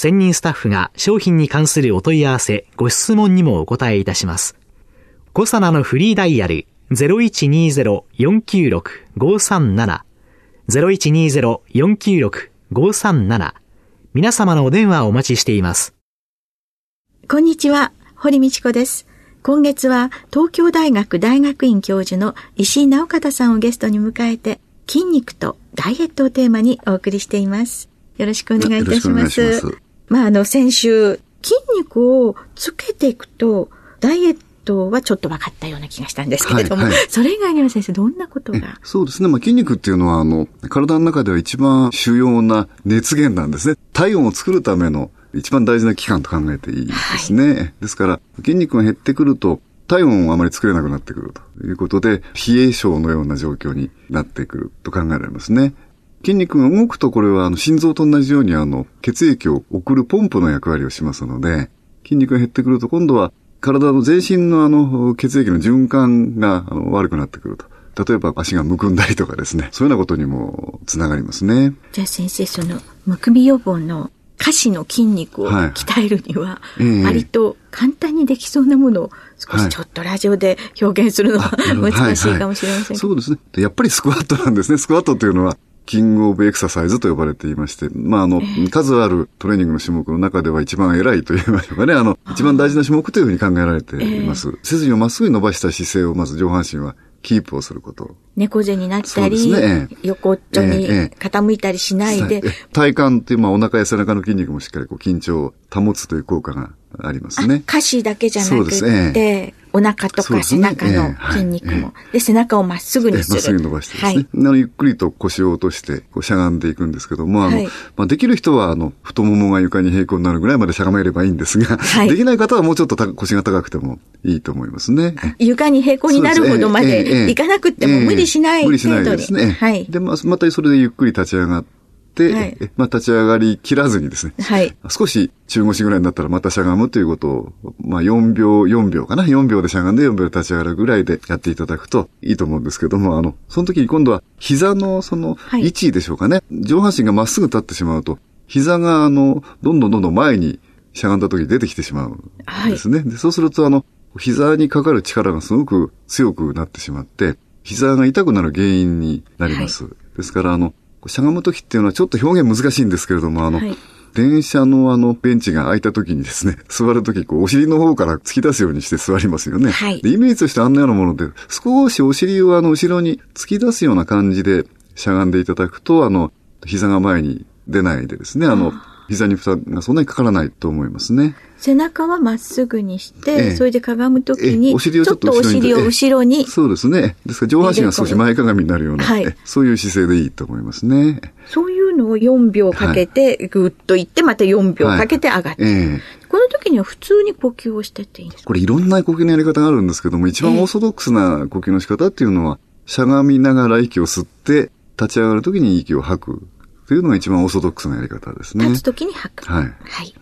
専任スタッフが商品に関するお問い合わせ、ご質問にもお答えいたします。コサナのフリーダイヤル0120-496-537 0120-496-537皆様のお電話をお待ちしています。こんにちは、堀道子です。今月は東京大学大学院教授の石井直方さんをゲストに迎えて筋肉とダイエットをテーマにお送りしています。よろしくお願いいたします。まあ、あの、先週、筋肉をつけていくと、ダイエットはちょっと分かったような気がしたんですけれども、はいはい、それ以外には先生、どんなことが？そうですね。まあ、筋肉っていうのは、あの、体の中では一番主要な熱源なんですね。体温を作るための一番大事な器官と考えていいですね。はい、ですから、筋肉が減ってくると、体温をあまり作れなくなってくるということで、冷え症のような状況になってくると考えられますね。筋肉が動くとこれはあの心臓と同じようにあの血液を送るポンプの役割をしますので、筋肉が減ってくると今度は体の全身のあの血液の循環があの悪くなってくると。例えば足がむくんだりとかですね、そういうようなことにもつながりますね。じゃあ先生、そのむくみ予防の下肢の筋肉を鍛えるには、割と簡単にできそうなものを少しちょっとラジオで表現するのは 難しいかもしれません、そうですね。やっぱりスクワットなんですね。スクワットというのは、キングオブエクササイズと呼ばれていまして、まあ、あの、数あるトレーニングの種目の中では一番偉いと言いましょうかね、あの、一番大事な種目というふうに考えられています。背筋をまっすぐ伸ばした姿勢をまず上半身はキープをすること。猫背になったり、ね、横っちょに傾いたりしないで。体幹っていう、まあ、お腹や背中の筋肉もしっかりこう緊張を保つという効果がありますね。下肢だけじゃなくて、お腹とか背中の筋肉も。で、背中をまっすぐにする。まっすぐ伸ばしてですね。はい、ゆっくりと腰を落として、こうしゃがんでいくんですけども、あの、はい、まあ、できる人は、あの、太ももが床に平行になるぐらいまでしゃがめればいいんですが、はい、できない方はもうちょっと腰が高くてもいいと思いますね。床に平行になるほどまでいかなくても無理しない程度に。無理しないですね。はい。で、まあ、またそれでゆっくり立ち上がって、はい、まあ、立ち上がり切らずにですね。はい。少し中腰ぐらいになったらまたしゃがむということを、まあ、4秒、4秒かな？4秒でしゃがんで4秒で立ち上がるぐらいでやっていただくといいと思うんですけども、あの、その時に今度は膝のその位置でしょうかね？はい、上半身がまっすぐ立ってしまうと、膝があの、どんどんどんどん前にしゃがんだ時に出てきてしまうんですね。はい、でそうするとあの、膝にかかる力がすごく強くなってしまって、膝が痛くなる原因になります。はい、ですから、あの、しゃがむ時っていうのはちょっと表現難しいんですけれども、あの、はい、電車のあのベンチが空いた時にですね、座る時こうお尻の方から突き出すようにして座りますよね。はい、でイメージとしてあんなようなもので、少しお尻をあの後ろに突き出すような感じでしゃがんでいただくと、あの、膝が前に出ないでですね、あの、膝に負担がそんなにかからないと思いますね。背中はまっすぐにして、ええ、それでかがむときに、お尻をちょっとお尻を後ろに。そうですね。ですから上半身が少し前かがみになるような、はい、そういう姿勢でいいと思いますね。そういうのを4秒かけて、ぐっといって、また4秒かけて上がって。はいえこの時には普通に呼吸をしてていいんですか？これいろんな呼吸のやり方があるんですけども、一番オーソドックスな呼吸の仕方っていうのは、しゃがみながら息を吸って、立ち上がる時に息を吐く。というのが一番オーソドックスなやり方ですね。立つ時に吐く。はい。はい。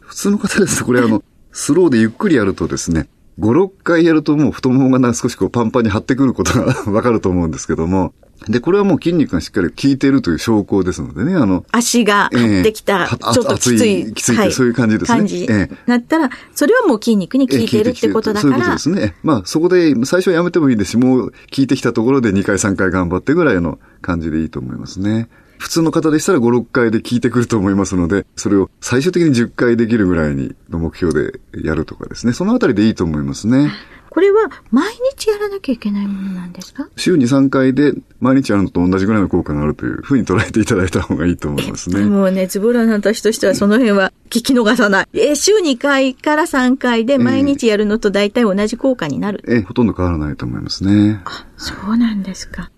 普通の方ですと、これあの、スローでゆっくりやるとですね、5、6回やるともう太ももが少しこうパンパンに張ってくることが わかると思うんですけども、で、これはもう筋肉がしっかり効いているという証拠ですのでね、あの。足が張ってきた、えー、ちょっときつい。きつい、はい、そういう感じですね。感じ。えー、なったら、それはもう筋肉に効いてるってことだから。そういうことですね。まあ、そこで最初はやめてもいいですし、もう効いてきたところで2回3回頑張ってぐらいの感じでいいと思いますね。普通の方でしたら5、6回で効いてくると思いますので、それを最終的に10回できるぐらいにの目標でやるとかですね。そのあたりでいいと思いますね。これは毎日やらなきゃいけないものなんですか？週に3回で毎日やるのと同じぐらいの効果があるというふうに捉えていただいた方がいいと思いますね。もうね、ズボラな私としてはその辺は聞き逃さない。え、週2回から3回で毎日やるのと大体同じ効果になる。えー、えー、ほとんど変わらないと思いますね。あ、そうなんですか。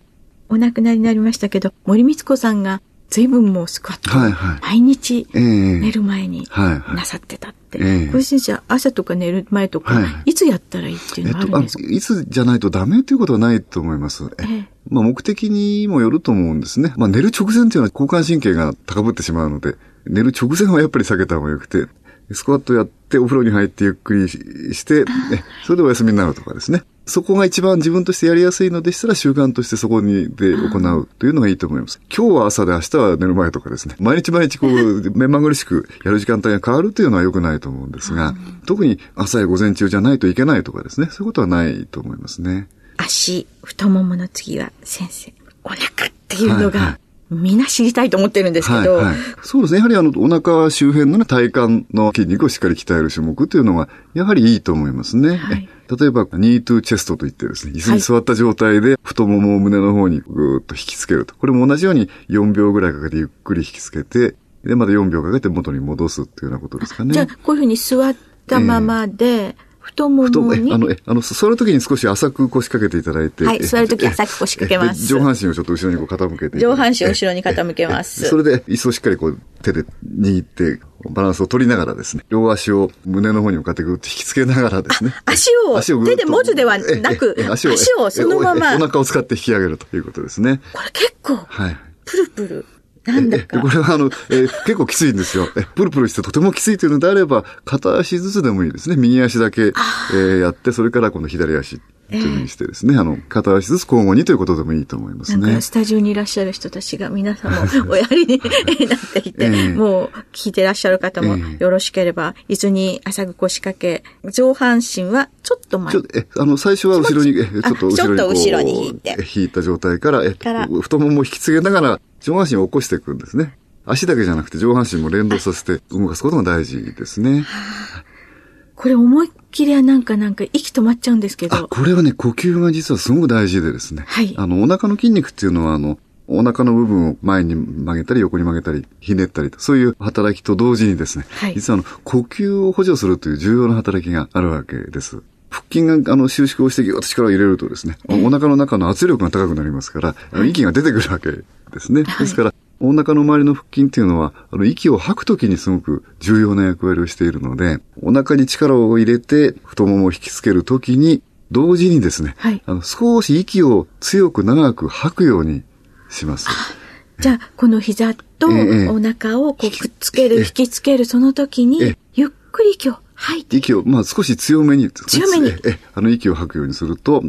お亡くなりになりましたけど、森光子さんが随分もうスクワット、はいはい、毎日寝る前になさってたって。えー、ご自身朝とか寝る前とか、はい、い。つやったらいいっていうのはあるんですか、えっと、いつじゃないとダメということはないと思います。えー、まあ目的にもよると思うんですね。まあ寝る直前っていうのは交感神経が高ぶってしまうので、寝る直前はやっぱり避けた方がよくて、スクワットやってお風呂に入ってゆっくりして、それでお休みになるとかですね。そこが一番自分としてやりやすいのでしたら習慣としてそこにで行うというのがいいと思います。今日は朝で明日は寝る前とかですね。毎日毎日こう、目まぐるしくやる時間帯が変わるというのは良くないと思うんですが、特に朝や午前中じゃないといけないとかですね。そういうことはないと思いますね。足、太ももの次は先生、お腹っていうのが、はいはいみんな知りたいと思ってるんですけど。はいはい、そうですね。やはりあの、お腹周辺のね、体幹の筋肉をしっかり鍛える種目というのが、やはりいいと思いますね。はい、例えば、ニートゥーチェストといってですね、椅子に座った状態で太ももを胸の方にぐーっと引きつけると。これも同じように4秒ぐらいかけてゆっくり引きつけて、で、また4秒かけて元に戻すっていうようなことですかね。じゃあ、こういうふうに座ったままで、えー太ももに？あの、え、あの、座るときに少し浅く腰掛けていただいて。はい、座るとき浅く腰掛けます。上半身をちょっと後ろにこう傾けて上半身を後ろに傾けます。それで、椅子をしっかりこう手で握って、バランスを取りながらですね、両足を胸の方に向かってぐっと引きつけながらですね。足を、足を手で持つではなく、足を足をそのまま。お腹を使って引き上げるということですね。これ結構、はい。プルプル。なんだか。これはあの、えー、結構きついんですよ。え、プルプルしてとてもきついというのであれば、片足ずつでもいいですね。右足だけ、えー、やって、それから今度左足。というふうにしてですね、えー、あの、片足ずつ交互にということでもいいと思いますね。なんかスタジオにいらっしゃる人たちが皆さんもおやりに なっていて、えー、もう聞いてらっしゃる方もよろしければ、椅子に浅く腰掛け、上半身はちょっと前。ちょえ、あの、最初は後ろに、えちょっと後ろにちょっと後ろに引いて。引いた状態から、え、太ももを引き継げながら、上半身を起こしていくんですね。足だけじゃなくて上半身も連動させて動かすことが大事ですね。これ思いっきりはなんかなんか息止まっちゃうんですけど。これはね、呼吸が実はすごく大事でですね。はい。あの、お腹の筋肉っていうのは、あの、お腹の部分を前に曲げたり横に曲げたりひねったりと、そういう働きと同時にですね、はい、実はあの、呼吸を補助するという重要な働きがあるわけです。腹筋が、あの、収縮をしてぎゅっと力を入れるとですね、お腹の中の圧力が高くなりますから、はい、息が出てくるわけですね。ですから、お腹の周りの腹筋っていうのは、あの、息を吐くときにすごく重要な役割をしているので、お腹に力を入れて太ももを引きつけるときに、同時にですね、はい、あの少し息を強く長く吐くようにします。じゃあ、この膝とお腹をこうくっつける、引きつける、その時に、ゆっくり息を吐いて。息を、まあ少し強めに、強めに。え、あの息を吐くようにすると、はい、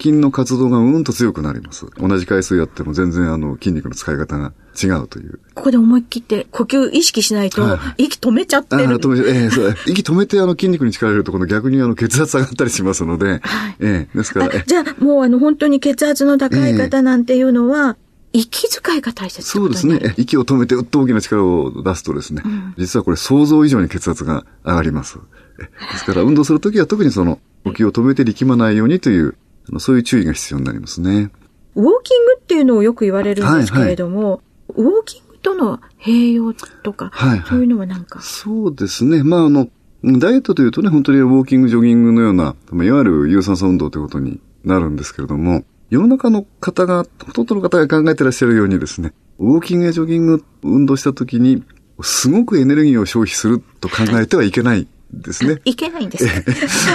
筋の活動がうんと強くなります。同じ回数やっても全然あの筋肉の使い方が違うという。ここで思い切って呼吸意識しないと、息止めちゃってる。止め、えー、そう息止めてあの筋肉に力入れるとこの逆にあの血圧上がったりしますので、はい、えー、ですから。じゃあもうあの本当に血圧の高い方なんていうのは、えー、息遣いが大切そうですね。息を止めてうっと大きな力を出すとですね、うん、実はこれ想像以上に血圧が上がります。ですから運動するときは特にその呼吸を止めて力まないようにというそういう注意が必要になりますね。ウォーキングっていうのをよく言われるんですけれども、はいはい、ウォーキングとの併用とか、はいはい、そういうのはなんか。そうですね。まあ、あの、ダイエットというとね、本当にウォーキング、ジョギングのような、いわゆる有酸素運動ということになるんですけれども、世の中の方が、ほとんどの方が考えてらっしゃるようにですね、ウォーキングやジョギング、運動した時に、すごくエネルギーを消費すると考えてはいけないですね。いけないんです。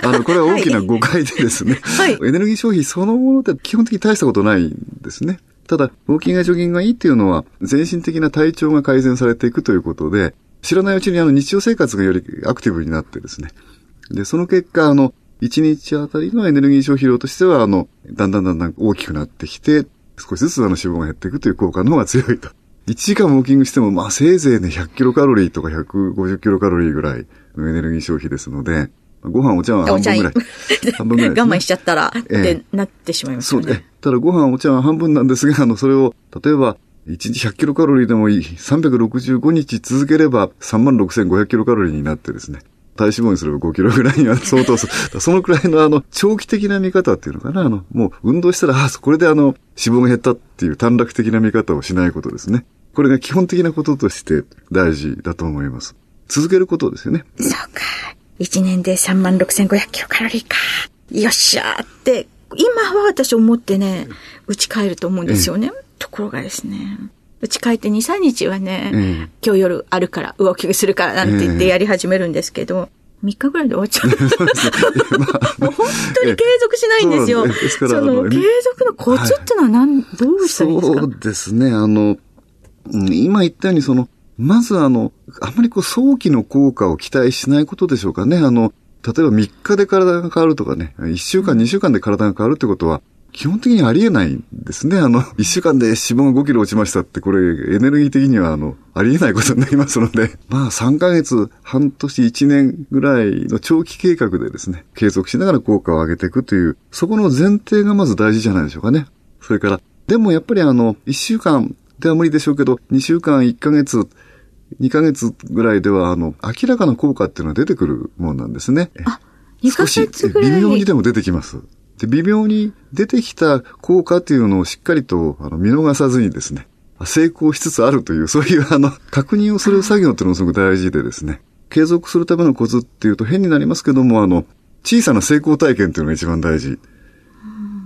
あの、これは大きな誤解でですね、はい、エネルギー消費そのもので基本的に大したことないんですね。ただ、ウォーキングやジョギングがいいっていうのは、全身的な体調が改善されていくということで、知らないうちにあの日常生活がよりアクティブになってですね。で、その結果、あの、1日あたりのエネルギー消費量としては、あの、だんだんだんだん大きくなってきて、少しずつあの脂肪が減っていくという効果の方が強いと。1時間ウォーキングしても、まあせいぜいね、100キロカロリーとか150キロカロリーぐらいのエネルギー消費ですので、ご飯お茶碗半分ぐらい。半分ぐらい、ね、我慢しちゃったら、ってなってしまいますね。そうね。ただご飯お茶碗半分なんですが、あの、それを、例えば、1日100キロカロリーでもいい。365日続ければ36,500キロカロリーになってですね。体脂肪にすれば5キロぐらいには相当する。そのくらいのあの、長期的な見方っていうのかな。あの、もう運動したら、あ、これであの、脂肪が減ったっていう短絡的な見方をしないことですね。これが基本的なこととして大事だと思います。続けることですよね。そうか。1年で36,500キロカロリーか。よっしゃーって、今は私思ってね、打ち帰ると思うんですよね。ところがですね、打ち帰って2、3日はね、えー、今日夜あるから動きするからなんて言ってやり始めるんですけど、3日ぐらいで終わっちゃう。もう 本当に継続しないんですよ。ですから、その継続のコツっていうのは何、はい、どうしたらいいですか？そうですね。あの、今言ったようにその、まずあの、あまりこう早期の効果を期待しないことでしょうかね。あの、例えば3日で体が変わるとかね、1週間、2週間で体が変わるってことは、基本的にありえないんですね。あの、一週間で脂肪が5キロ落ちましたって、これ、エネルギー的には、あの、ありえないことになりますので、まあ、3ヶ月、半年、1年ぐらいの長期計画でですね、継続しながら効果を上げていくという、そこの前提がまず大事じゃないでしょうかね。それから、でもやっぱりあの、1週間では無理でしょうけど、2週間、1ヶ月、2ヶ月ぐらいでは、あの、明らかな効果っていうのは出てくるものなんですね。あ、2ヶ月ぐらい微妙にでも出てきます。で、微妙に出てきた効果っていうのをしっかりとあの見逃さずにですね、成功しつつあるという、そういうあの、確認をする作業っていうのがすごく大事でですね、継続するためのコツっていうと変になりますけども、あの、小さな成功体験っていうのが一番大事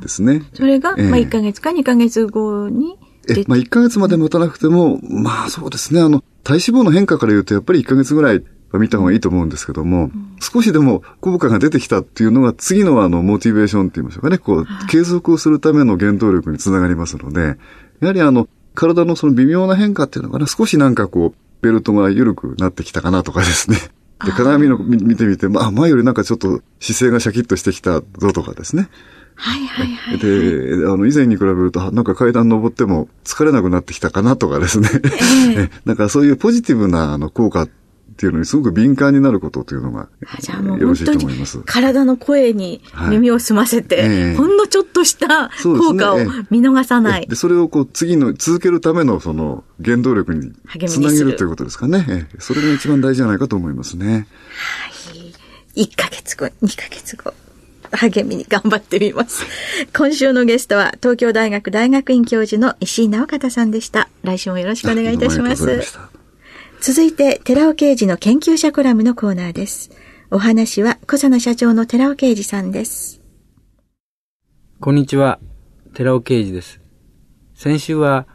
ですね。それが、えー、まあ1ヶ月か2ヶ月後にえ、まあ1ヶ月まで持たなくても、まあそうですね、あの、体脂肪の変化から言うとやっぱり1ヶ月ぐらい見た方がいいと思うんですけども、うん、少しでも効果が出てきたっていうのが次のあの、モチベーションって言いましょうかね、こう、継続をするための原動力につながりますので、やはりあの、体のその微妙な変化っていうのがね、少しなんかこう、ベルトが緩くなってきたかなとかですね。で、鏡の見てみて、まあ、前よりなんかちょっと姿勢がシャキッとしてきたぞとかですね。はいはいはい。で、あの、以前に比べると、なんか階段登っても疲れなくなってきたかなとかですね。えー、なんかそういうポジティブなあの効果っっていうのにすごく敏感になることというのが、じゃあもうよろしいと思います。体の声に耳を澄ませて、はいえー、ほんのちょっとした効果を見逃さない。で、それをこう次の続けるためのその原動力につなげるということですかね。それが一番大事じゃないかと思いますね。はい。1ヶ月後、2ヶ月後。励みに頑張ってみます。今週のゲストは東京大学大学院教授の石井直方さんでした。来週もよろしくお願いいたします。続いて、寺尾刑事の研究者コラムのコーナーです。お話は、小佐野社長の寺尾刑事さんです。こんにちは、寺尾刑事です。先週は、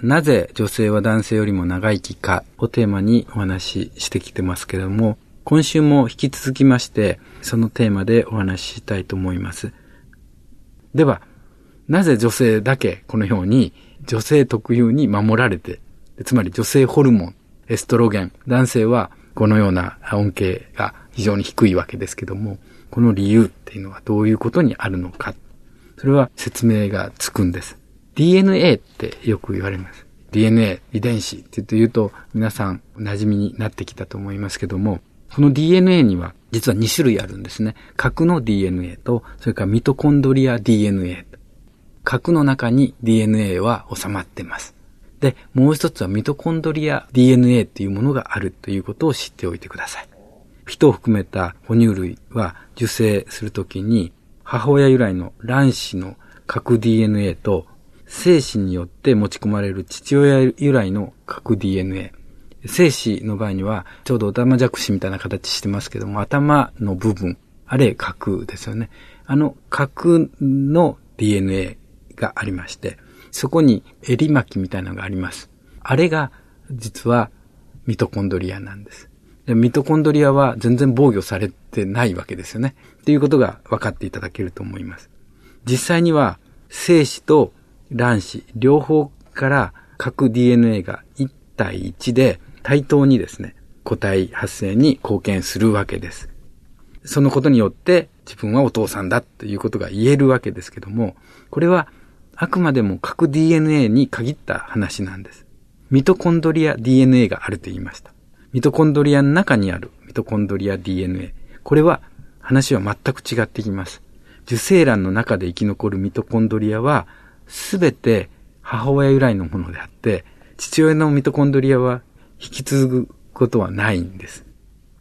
なぜ女性は男性よりも長生きかをテーマにお話ししてきてますけども、今週も引き続きまして、そのテーマでお話ししたいと思います。では、なぜ女性だけこのように女性特有に守られて、つまり女性ホルモンエストロゲン。男性はこのような恩恵が非常に低いわけですけども、この理由っていうのはどういうことにあるのか。それは説明がつくんです。DNA ってよく言われます。DNA、遺伝子って言うと皆さん馴染みになってきたと思いますけども、この DNA には実は2種類あるんですね。核の DNA と、それからミトコンドリア DNA。核の中に DNA は収まってます。で、もう一つはミトコンドリア DNA っていうものがあるということを知っておいてください。人を含めた哺乳類は受精するときに母親由来の卵子の核 DNA と精子によって持ち込まれる父親由来の核 DNA。精子の場合にはちょうどオタマジャクシみたいな形してますけども頭の部分、あれ核ですよね。あの核の DNA がありまして、そこに襟巻きみたいなのがあります。あれが実はミトコンドリアなんです。でミトコンドリアは全然防御されてないわけですよね。っていうことが分かっていただけると思います。実際には精子と卵子両方から核 DNA が1対1で対等にですね、個体発生に貢献するわけです。そのことによって自分はお父さんだということが言えるわけですけども、これはあくまでも核 DNA に限った話なんです。ミトコンドリア DNA があると言いました。ミトコンドリアの中にあるミトコンドリア DNA。これは話は全く違ってきます。受精卵の中で生き残るミトコンドリアは、すべて母親由来のものであって、父親のミトコンドリアは引き継ぐことはないんです。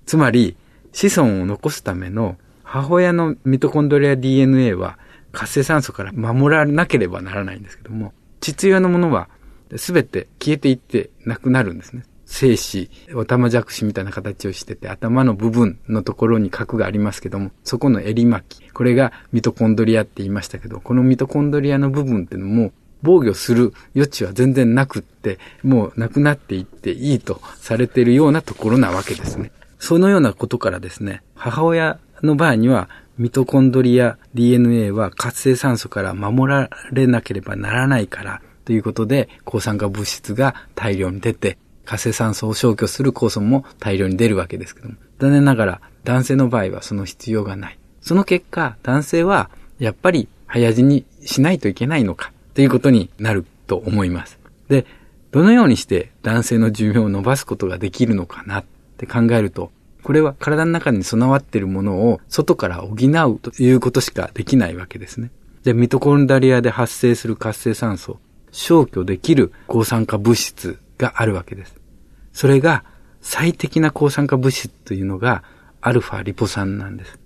つまり、子孫を残すための母親のミトコンドリア DNA は活性酸素から守らなければならないんですけども、父親のものは全て消えていってなくなるんですね。精子、おたまじゃくしみたいな形をしてて、頭の部分のところに核がありますけども、そこの襟巻き、これがミトコンドリアって言いましたけど、このミトコンドリアの部分っていうのも、防御する余地は全然なくって、もうなくなっていっていいとされているようなところなわけですね。そのようなことからですね、母親の場合には、ミトコンドリア DNA は活性酸素から守られなければならないから、ということで、抗酸化物質が大量に出て、活性酸素を消去する酵素も大量に出るわけですけども、残念ながら男性の場合はその必要がない。その結果、男性はやっぱり早死にしないといけないのかということになると思います。で、どのようにして男性の寿命を伸ばすことができるのかなって考えると、これは体の中に備わっているものを外から補うということしかできないわけですね。で、ミトコンダリアで発生する活性酸素、消去できる抗酸化物質があるわけです。それが最適な抗酸化物質というのがアルファリポ酸なんです。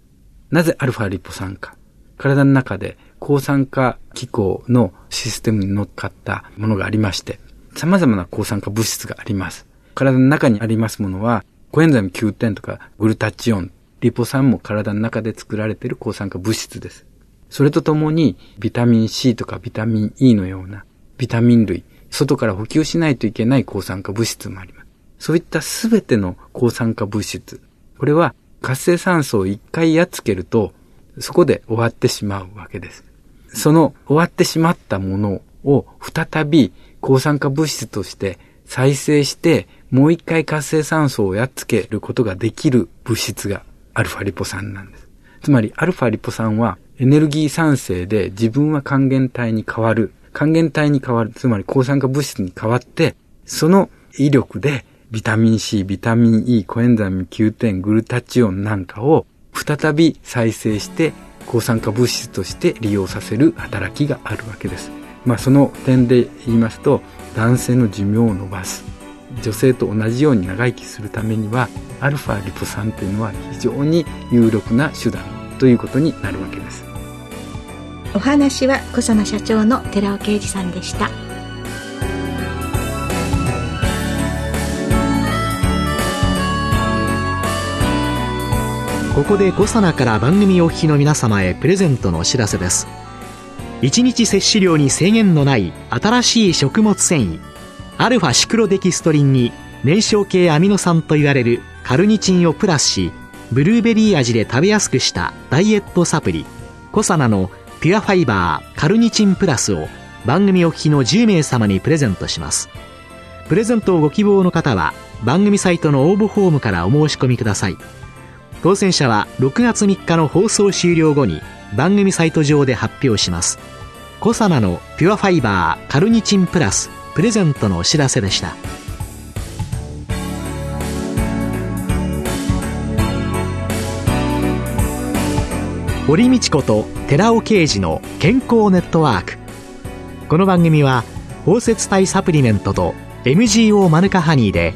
なぜアルファリポ酸か。体の中で抗酸化機構のシステムに乗っかったものがありまして、様々な抗酸化物質があります。体の中にありますものは、コエンザイム9点とかグルタチオン、リポ酸も体の中で作られている抗酸化物質です。それとともに、ビタミン C とかビタミン E のようなビタミン類、外から補給しないといけない抗酸化物質もあります。そういったすべての抗酸化物質。これは活性酸素を一回やっつけると、そこで終わってしまうわけです。その終わってしまったものを再び抗酸化物質として再生して、もう一回活性酸素をやっつけることができる物質がアルファリポ酸なんです。つまり、アルファリポ酸はエネルギー酸性で自分は還元体に変わる。還元体に変わる。つまり抗酸化物質に変わって、その威力でビタミン C、ビタミン E、コエンザミン9点、グルタチオンなんかを再び再生して抗酸化物質として利用させる働きがあるわけです。まあその点で言いますと、男性の寿命を伸ばす。女性と同じように長生きするためには、アルファリポ酸というのは非常に有力な手段ということになるわけです。お話は小佐奈社長の寺尾啓二さんでした。ここでコサナから番組お聞きの皆様へプレゼントのお知らせです。1日摂取量に制限のない新しい食物繊維アルファシクロデキストリンに燃焼系アミノ酸と言われるカルニチンをプラスしブルーベリー味で食べやすくしたダイエットサプリコサナのピュアファイバーカルニチンプラスを番組お聞きの10名様にプレゼントします。プレゼントをご希望の方は番組サイトの応募フォームからお申し込みください。当選者は6月3日の放送終了後に番組サイト上で発表します。コサナのピュアファイバーカルニチンプラスプレゼントのお知らせでした。堀道子と寺尾啓二の健康ネットワーク。この番組は包摂体サプリメントと MGO マヌカハニーで